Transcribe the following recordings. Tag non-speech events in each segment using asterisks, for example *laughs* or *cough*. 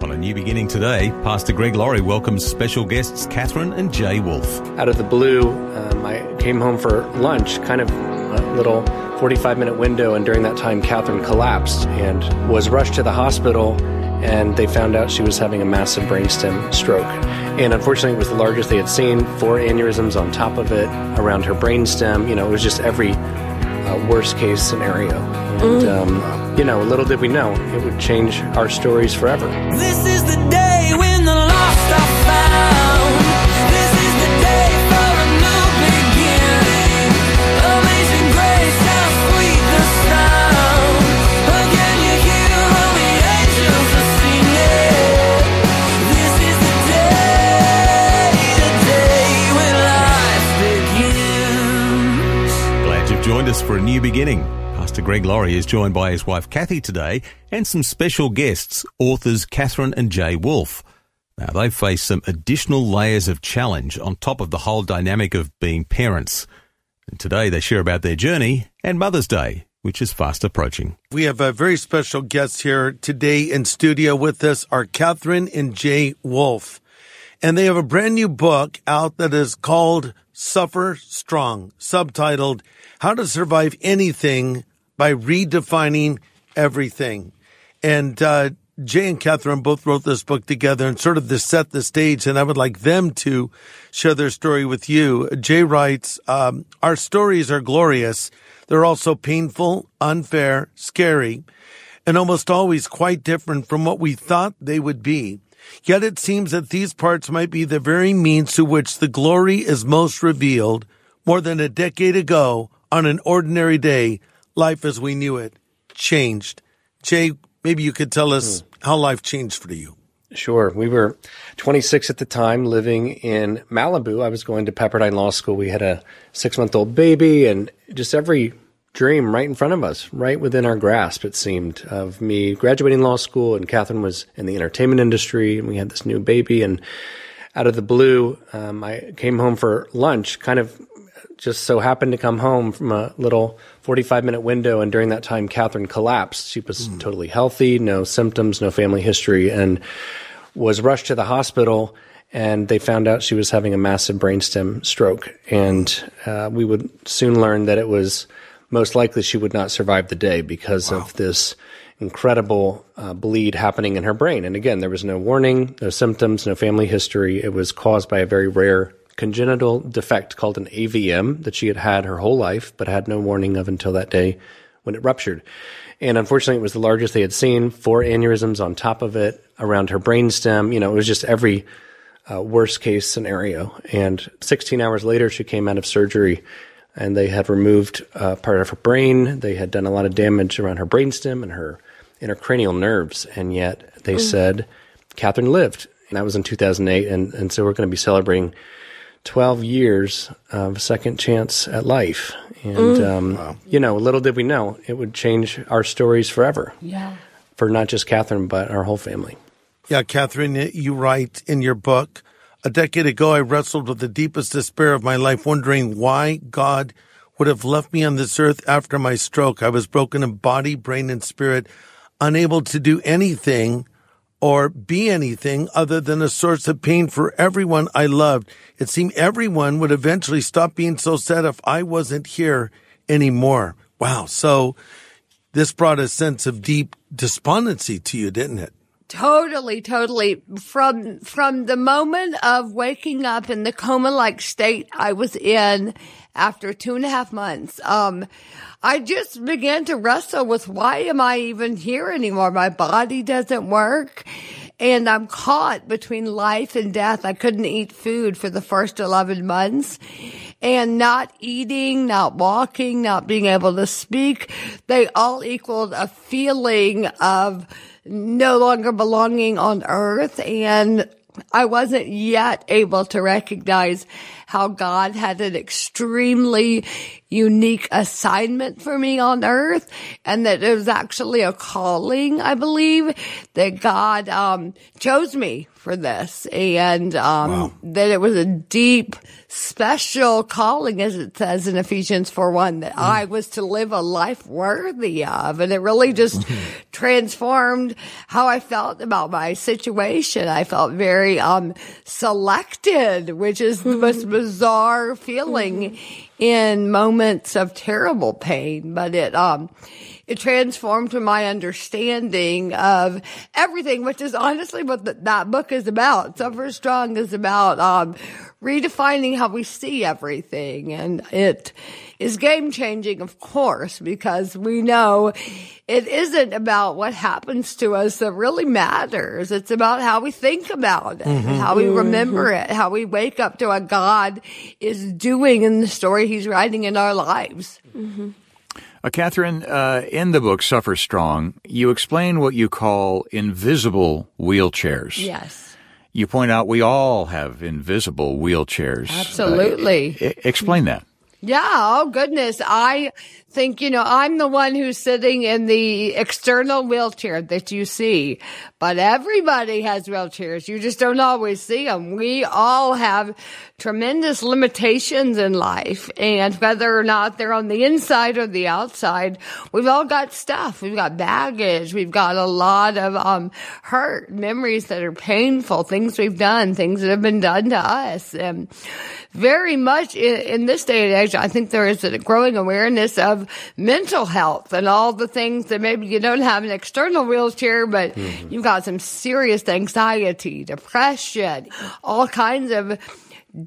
On a new beginning today, Pastor Greg Laurie welcomes special guests Catherine and Jay Wolf. Out of the blue, um, I came home for lunch, kind of a little 45 minute window, and during that time, Catherine collapsed and was rushed to the hospital. And they found out she was having a massive brainstem stroke. And unfortunately, it was the largest they had seen four aneurysms on top of it around her brainstem. You know, it was just every uh, worst case scenario. And, um, you know, little did we know it would change our stories forever. This is the day when the lost are found. This is the day for a new beginning. Amazing grace, how sweet the sound. Again, you hear all the angels are singing. This is the day, the day when life begins. Glad you've joined us for a new beginning. Pastor Greg Laurie is joined by his wife Kathy today and some special guests, authors Catherine and Jay Wolf. Now, they face some additional layers of challenge on top of the whole dynamic of being parents. And today they share about their journey and Mother's Day, which is fast approaching. We have a very special guest here today in studio with us are Catherine and Jay Wolf. And they have a brand new book out that is called Suffer Strong, subtitled How to Survive Anything by Redefining Everything. And uh, Jay and Catherine both wrote this book together and sort of to set the stage. And I would like them to share their story with you. Jay writes, um, Our stories are glorious. They're also painful, unfair, scary, and almost always quite different from what we thought they would be. Yet it seems that these parts might be the very means to which the glory is most revealed. More than a decade ago, on an ordinary day, life as we knew it changed. Jay, maybe you could tell us how life changed for you. Sure. We were 26 at the time, living in Malibu. I was going to Pepperdine Law School. We had a six month old baby, and just every dream right in front of us, right within our grasp, it seemed, of me graduating law school. And Catherine was in the entertainment industry, and we had this new baby. And out of the blue, um, I came home for lunch, kind of just so happened to come home from a little 45 minute window. And during that time, Catherine collapsed. She was totally healthy, no symptoms, no family history, and was rushed to the hospital. And they found out she was having a massive brainstem stroke. And uh, we would soon learn that it was most likely she would not survive the day because of this incredible uh, bleed happening in her brain. And again, there was no warning, no symptoms, no family history. It was caused by a very rare congenital defect called an AVM that she had had her whole life, but had no warning of until that day when it ruptured. And unfortunately, it was the largest they had seen, four aneurysms on top of it around her brainstem. You know, it was just every uh, worst case scenario. And 16 hours later, she came out of surgery and they had removed uh, part of her brain. They had done a lot of damage around her brainstem and her intracranial nerves. And yet they said Catherine lived. And that was in 2008. And, and so we're going to be celebrating 12 years of second chance at life. And, um, you know, little did we know it would change our stories forever. Yeah. For not just Catherine, but our whole family. Yeah, Catherine, you write in your book, a decade ago, I wrestled with the deepest despair of my life, wondering why God would have left me on this earth after my stroke. I was broken in body, brain, and spirit, unable to do anything or be anything other than a source of pain for everyone I loved. It seemed everyone would eventually stop being so sad if I wasn't here anymore. Wow. So this brought a sense of deep despondency to you, didn't it? Totally, totally. From from the moment of waking up in the coma like state I was in after two and a half months, um, I just began to wrestle with why am I even here anymore? My body doesn't work. And I'm caught between life and death. I couldn't eat food for the first 11 months. And not eating, not walking, not being able to speak, they all equaled a feeling of no longer belonging on earth. And I wasn't yet able to recognize how God had an extremely unique assignment for me on earth and that it was actually a calling, I believe, that God, um, chose me for this and, um, that it was a deep, special calling, as it says in Ephesians 4 1, that I was to live a life worthy of. And it really just transformed how I felt about my situation. I felt very, um, selected, which is the most *laughs* bizarre feeling in moments of terrible pain, but it, um, it transformed my understanding of everything, which is honestly what the, that book is about. Suffer Strong is about, um, redefining how we see everything. And it is game changing, of course, because we know it isn't about what happens to us that really matters. It's about how we think about it, how we remember it, how we wake up to what God is doing in the story he's writing in our lives. Uh, Catherine, uh, in the book Suffer Strong, you explain what you call invisible wheelchairs. Yes. You point out we all have invisible wheelchairs. Absolutely. Uh, explain that. Yeah. Oh goodness. I think, you know, I'm the one who's sitting in the external wheelchair that you see, but everybody has wheelchairs. You just don't always see them. We all have tremendous limitations in life and whether or not they're on the inside or the outside, we've all got stuff. We've got baggage. We've got a lot of, um, hurt memories that are painful, things we've done, things that have been done to us. And very much in, in this day and age, I think there is a growing awareness of mental health and all the things that maybe you don't have an external wheelchair, but you've got some serious anxiety, depression, all kinds of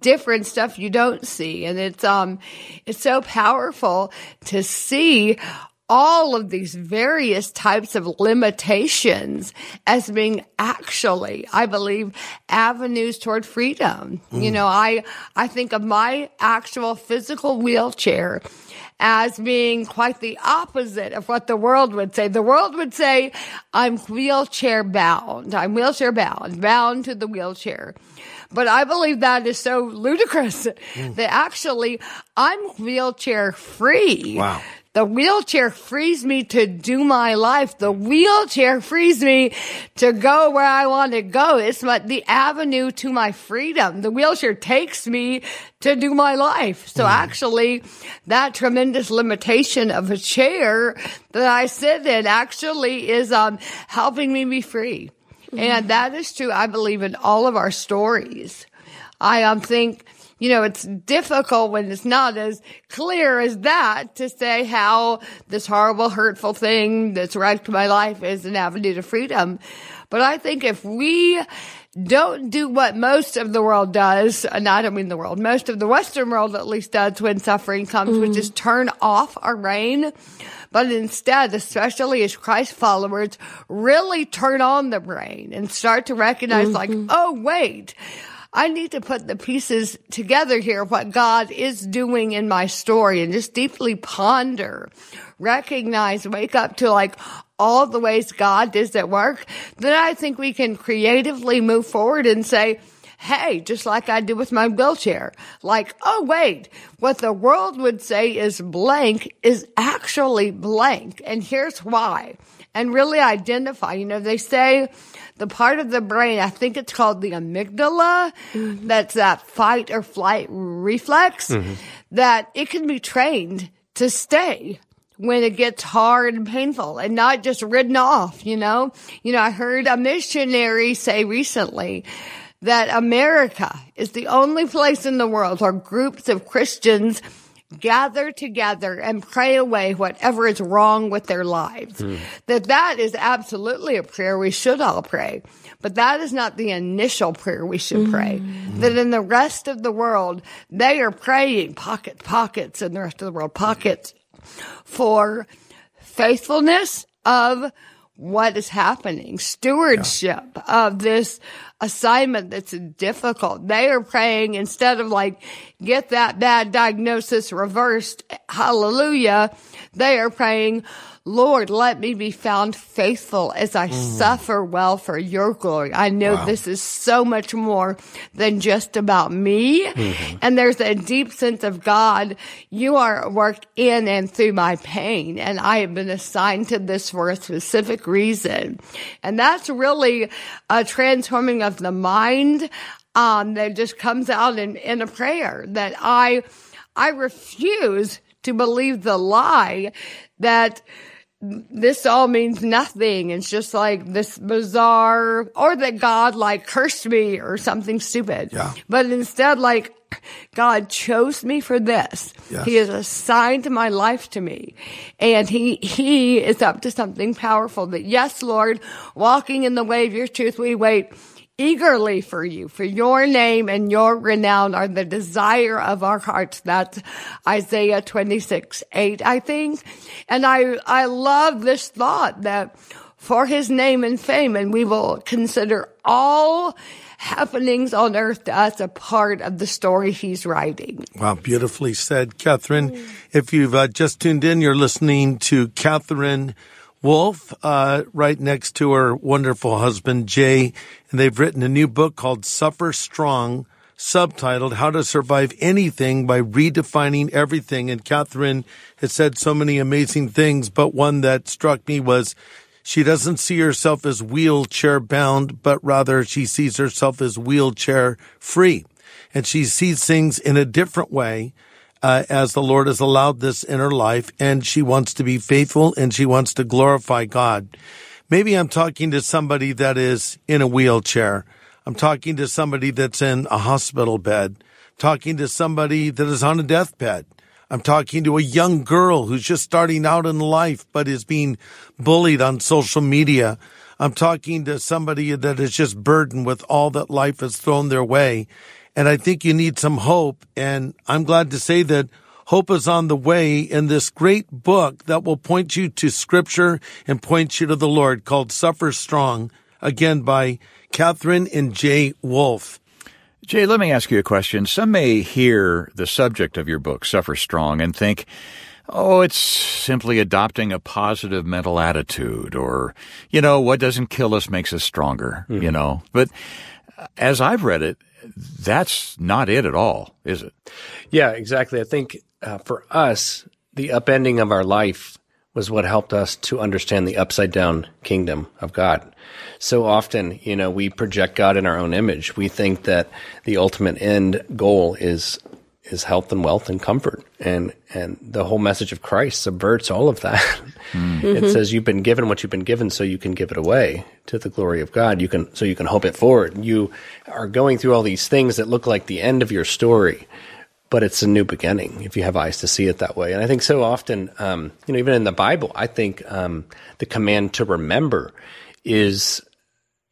different stuff you don't see. And it's, um, it's so powerful to see all of these various types of limitations as being actually, I believe, avenues toward freedom. You know, I, I think of my actual physical wheelchair as being quite the opposite of what the world would say. The world would say, I'm wheelchair bound. I'm wheelchair bound, bound to the wheelchair. But I believe that is so ludicrous *laughs* that actually I'm wheelchair free. Wow. The wheelchair frees me to do my life. The wheelchair frees me to go where I want to go. It's my, the avenue to my freedom. The wheelchair takes me to do my life. So actually that tremendous limitation of a chair that I sit in actually is, um, helping me be free. And that is true, I believe, in all of our stories. I um, think, you know, it's difficult when it's not as clear as that to say how this horrible, hurtful thing that's wrecked my life is an avenue to freedom. But I think if we don't do what most of the world does, and I don't mean the world, most of the Western world at least does when suffering comes, which mm. is turn off our brain. But instead, especially as Christ followers, really turn on the brain and start to recognize like, mm-hmm. oh, wait, I need to put the pieces together here, what God is doing in my story and just deeply ponder, recognize, wake up to like all the ways God is at work. Then I think we can creatively move forward and say, Hey, just like I did with my wheelchair, like, oh wait, what the world would say is blank is actually blank. And here's why. And really identify, you know, they say the part of the brain, I think it's called the amygdala, mm-hmm. that's that fight or flight reflex, mm-hmm. that it can be trained to stay when it gets hard and painful and not just ridden off, you know? You know, I heard a missionary say recently that America is the only place in the world where groups of Christians gather together and pray away whatever is wrong with their lives. Hmm. That that is absolutely a prayer we should all pray. But that is not the initial prayer we should hmm. pray. That in the rest of the world, they are praying pockets, pockets, in the rest of the world, pockets for faithfulness of what is happening, stewardship of this assignment that's difficult. They are praying instead of like, get that bad diagnosis reversed. Hallelujah. They are praying, Lord, let me be found faithful as I suffer well for your glory. I know this is so much more than just about me. And there's a deep sense of God. You are at work in and through my pain. And I have been assigned to this for a specific reason. And that's really a transforming of the mind. Um, that just comes out in, in a prayer that I, I refuse to believe the lie that this all means nothing. It's just like this bizarre, or that God like cursed me or something stupid. Yeah. But instead, like, God chose me for this. Yes. He has assigned my life to me. And he, he is up to something powerful that yes, Lord, walking in the way of your truth, we wait eagerly for you, for your name and your renown are the desire of our hearts. That's Isaiah 26, 8, I think. And I, I love this thought that for his name and fame, and we will consider all happenings on earth to us a part of the story he's writing. Wow, beautifully said, Catherine. If you've uh, just tuned in, you're listening to Catherine Wolf, uh, right next to her wonderful husband, Jay. And they've written a new book called Suffer Strong, subtitled How to Survive Anything by Redefining Everything. And Catherine has said so many amazing things, but one that struck me was she doesn't see herself as wheelchair bound, but rather she sees herself as wheelchair free. And she sees things in a different way uh, as the Lord has allowed this in her life, and she wants to be faithful and she wants to glorify God. Maybe I'm talking to somebody that is in a wheelchair. I'm talking to somebody that's in a hospital bed, talking to somebody that is on a deathbed. I'm talking to a young girl who's just starting out in life, but is being bullied on social media. I'm talking to somebody that is just burdened with all that life has thrown their way. And I think you need some hope. And I'm glad to say that hope is on the way in this great book that will point you to scripture and point you to the Lord called Suffer Strong, again by Catherine and Jay Wolf. Jay, let me ask you a question. Some may hear the subject of your book, Suffer Strong, and think, oh, it's simply adopting a positive mental attitude, or, you know, what doesn't kill us makes us stronger, hmm. you know. But as I've read it, that's not it at all, is it? Yeah, exactly. I think uh, for us, the upending of our life was what helped us to understand the upside down kingdom of God. So often, you know, we project God in our own image. We think that the ultimate end goal is is health and wealth and comfort. And and the whole message of Christ subverts all of that. It says you've been given what you've been given so you can give it away to the glory of God. You can so you can hope it forward. You are going through all these things that look like the end of your story but it's a new beginning if you have eyes to see it that way. And I think so often, um, you know, even in the Bible, I think um, the command to remember is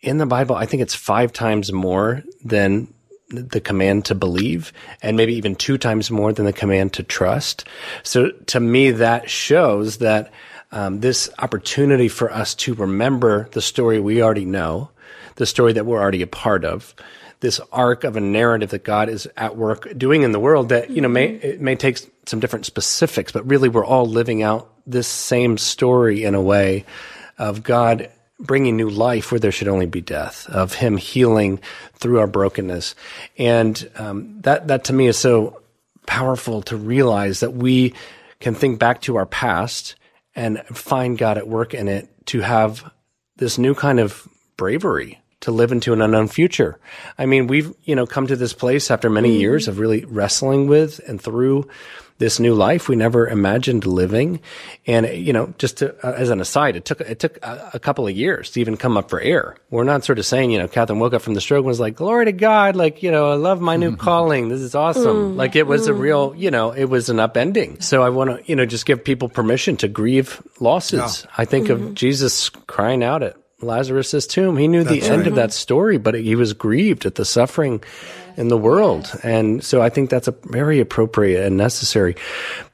in the Bible. I think it's five times more than the command to believe, and maybe even two times more than the command to trust. So to me, that shows that um, this opportunity for us to remember the story we already know, the story that we're already a part of this arc of a narrative that God is at work doing in the world that, you know, may, it may take some different specifics, but really we're all living out this same story in a way of God bringing new life where there should only be death, of Him healing through our brokenness. And um, that, that to me is so powerful to realize that we can think back to our past and find God at work in it to have this new kind of bravery to live into an unknown future. I mean, we've, you know, come to this place after many years of really wrestling with and through this new life we never imagined living. And, you know, just to, uh, as an aside, it took, it took a, a couple of years to even come up for air. We're not sort of saying, you know, Catherine woke up from the stroke and was like, glory to God. Like, you know, I love my new *laughs* calling. This is awesome. Mm. Like it was a mm. real, you know, it was an upending. So I want to, you know, just give people permission to grieve losses. I think of mm-hmm. Jesus crying out at Lazarus' tomb. He knew the That's end right. of that story, but he was grieved at the suffering in the world. And so I think that's a very appropriate and necessary,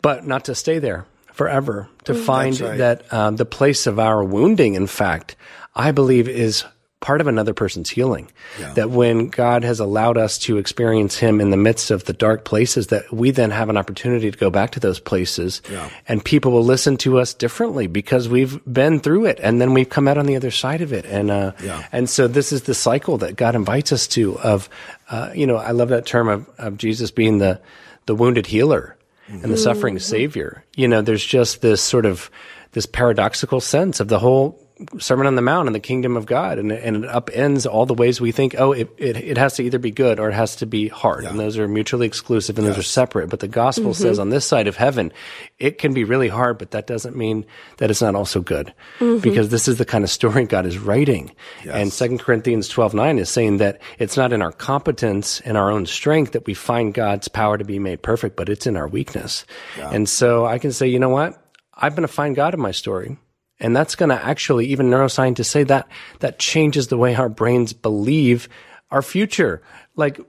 but not to stay there forever to find right. that um, the place of our wounding, in fact, I believe is part of another person's healing. That when God has allowed us to experience Him in the midst of the dark places, that we then have an opportunity to go back to those places and people will listen to us differently because we've been through it and then we've come out on the other side of it. And, uh, Yeah. and so this is the cycle that God invites us to of, uh, you know, I love that term of, of Jesus being the, the wounded healer and the suffering savior. You know, there's just this sort of, this paradoxical sense of the whole Sermon on the Mount and the kingdom of God, and, it- and it upends all the ways we think. Oh, it, it it has to either be good or it has to be hard, and those are mutually exclusive and those are separate. But the gospel mm-hmm. says on this side of heaven, it can be really hard, but that doesn't mean that it's not also good, mm-hmm. because this is the kind of story God is writing. And Second Corinthians twelve nine is saying that it's not in our competence and our own strength that we find God's power to be made perfect, but it's in our weakness. And so I can say, you know what? I'm going to find God in my story. And that's going to actually, even neuroscientists say that that changes the way our brains believe our future. Like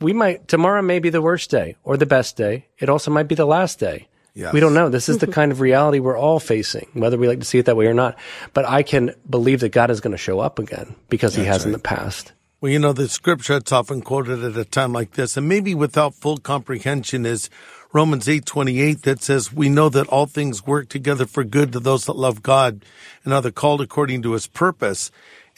we might, tomorrow may be the worst day or the best day. It also might be the last day. Yes. We don't know. This is the kind of reality we're all facing, whether we like to see it that way or not. But I can believe that God is going to show up again because he has in the past. Well, you know, the scripture that's often quoted at a time like this, and maybe without full comprehension, is Romans eight twenty eight that says, "We know that all things work together for good to those that love God and are the called according to His purpose."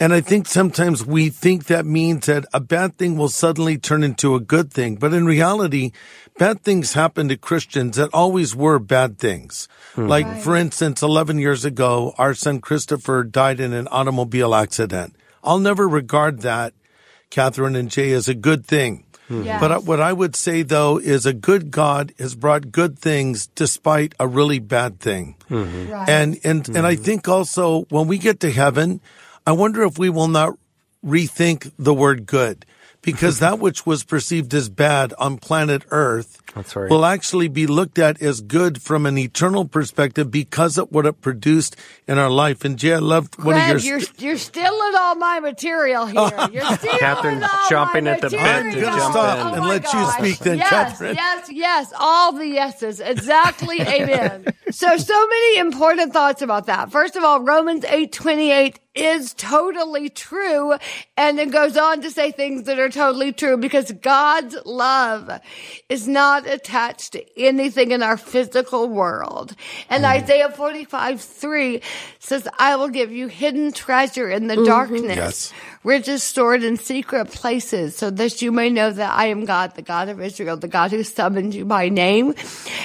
And I think sometimes we think that means that a bad thing will suddenly turn into a good thing, but in reality, bad things happen to Christians that always were bad things. Hmm. Like, for instance, eleven years ago, our son Christopher died in an automobile accident. I'll never regard that Catherine and Jay as a good thing. Mm-hmm. But what I would say though is a good God has brought good things despite a really bad thing. Mm-hmm. And and and I mm-hmm. think also when we get to heaven, I wonder if we will not rethink the word good because that which was perceived as bad on planet Earth That's right. will actually be looked at as good from an eternal perspective because of what it produced in our life. And Jay, I loved one Greg, of your you're you're stealing all my material here. *laughs* You're stealing Catherine's all chomping my at the bit to material. jump stop in. Oh, and my let you speak then, yes, Catherine. Yes, yes, all the yeses. Exactly. Amen. *laughs* So, so many important thoughts about that. First of all, Romans eight twenty eight is totally true, and it goes on to say things that are totally true because God's love is not attached to anything in our physical world. And mm-hmm. Isaiah forty five three says, "I will give you hidden treasure in the mm-hmm. darkness." Yes. riches stored in secret places, so that you may know that I am God, the God of Israel, the God who summoned you by name.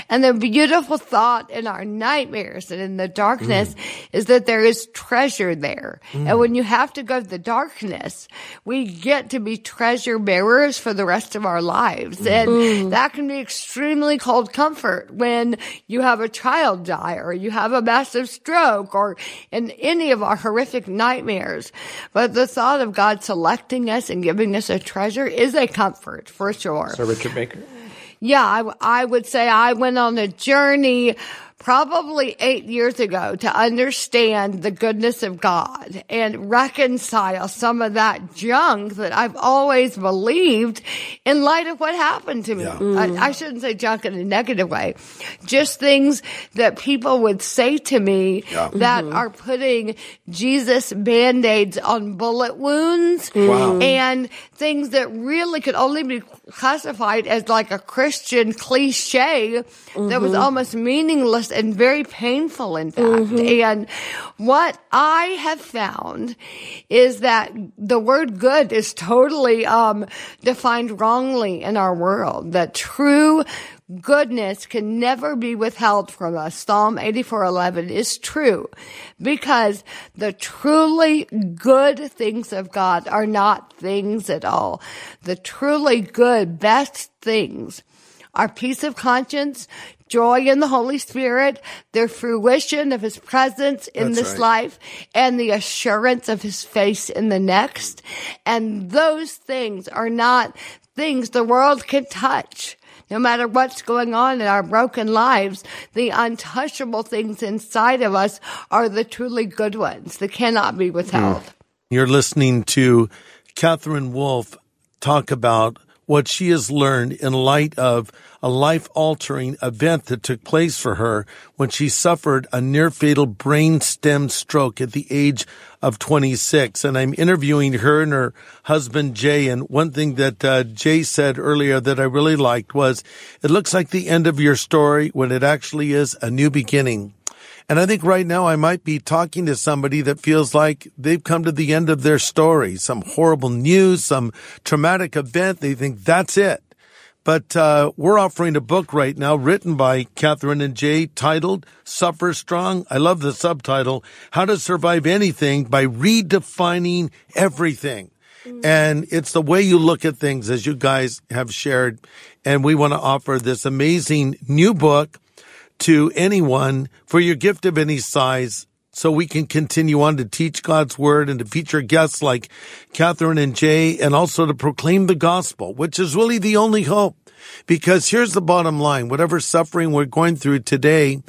And the beautiful thought in our nightmares and in the darkness mm. is that there is treasure there. And when you have to go to the darkness, we get to be treasure bearers for the rest of our lives. Mm-hmm. And that can be extremely cold comfort when you have a child die or you have a massive stroke or in any of our horrific nightmares. But the thought of God selecting us and giving us a treasure is a comfort for sure. So Richard Baker. Yeah, I would say I went on a journey probably eight years ago to understand the goodness of God and reconcile some of that junk that I've always believed in light of what happened to me. I, mm. I shouldn't say junk in a negative way, just things that people would say to me that mm-hmm. are putting Jesus band-aids on bullet wounds mm. and things that really could only be classified as like a Christian cliche that was mm-hmm. almost meaningless and very painful, in fact. And what I have found is that the word good is totally um, defined wrongly in our world. That true goodness can never be withheld from us. Psalm 84:11 is true because the truly good things of God are not things at all. The truly good, best things are peace of conscience, joy in the Holy Spirit, the fruition of His presence in That's this right. life, and the assurance of His face in the next. And those things are not things the world can touch. No matter what's going on in our broken lives, the untouchable things inside of us are the truly good ones that cannot be withheld. You're listening to Catherine Wolf talk about what she has learned in light of a life altering event that took place for her when she suffered a near fatal brain stem stroke at the age of 26. And I'm interviewing her and her husband, Jay. And one thing that uh, Jay said earlier that I really liked was, it looks like the end of your story when it actually is a new beginning. And I think right now I might be talking to somebody that feels like they've come to the end of their story, some horrible news, some traumatic event. They think that's it. But uh, we're offering a book right now written by Catherine and Jay titled Suffer Strong. I love the subtitle, How to Survive Anything by Redefining Everything. And it's the way you look at things as you guys have shared. And we want to offer this amazing new book to anyone for your gift of any size so we can continue on to teach God's word and to feature guests like Catherine and Jay and also to proclaim the gospel, which is really the only hope. Because here's the bottom line. Whatever suffering we're going through today,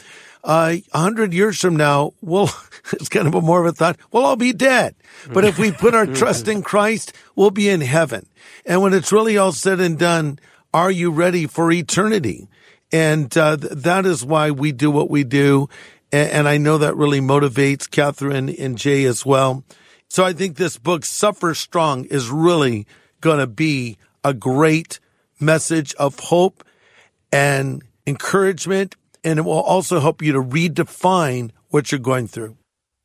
uh, a hundred years from now, we'll, *laughs* it's kind of a more of a thought, we'll all be dead. But if we put our trust in Christ, we'll be in heaven. And when it's really all said and done, are you ready for eternity? And uh, th- that is why we do what we do. And, I know that really motivates Catherine and Jay as well. So I think this book, Suffer Strong, is really going to be a great message of hope and encouragement. And it will also help you to redefine what you're going through.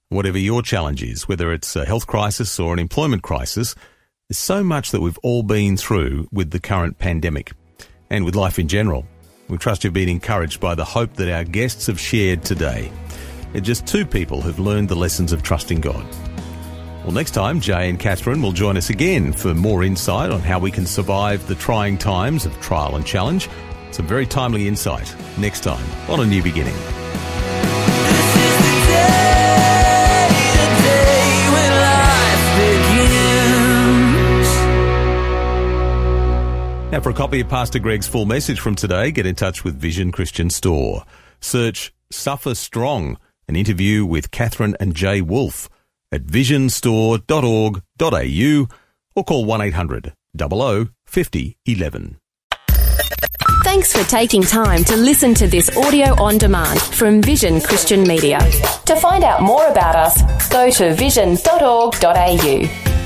Whatever your challenge is, whether it's a health crisis or an employment crisis, there's so much that we've all been through with the current pandemic and with life in general. We trust you've been encouraged by the hope that our guests have shared today. They're just two people who've learned the lessons of trusting God. Well, next time, Jay and Catherine will join us again for more insight on how we can survive the trying times of trial and challenge. Some very timely insight next time on A New Beginning. Now, for a copy of Pastor Greg's full message from today, get in touch with Vision Christian Store. Search Suffer Strong, an interview with Catherine and Jay Wolf at visionstore.org.au or call 1 800 00 50 11. Thanks for taking time to listen to this audio on demand from Vision Christian Media. To find out more about us, go to vision.org.au.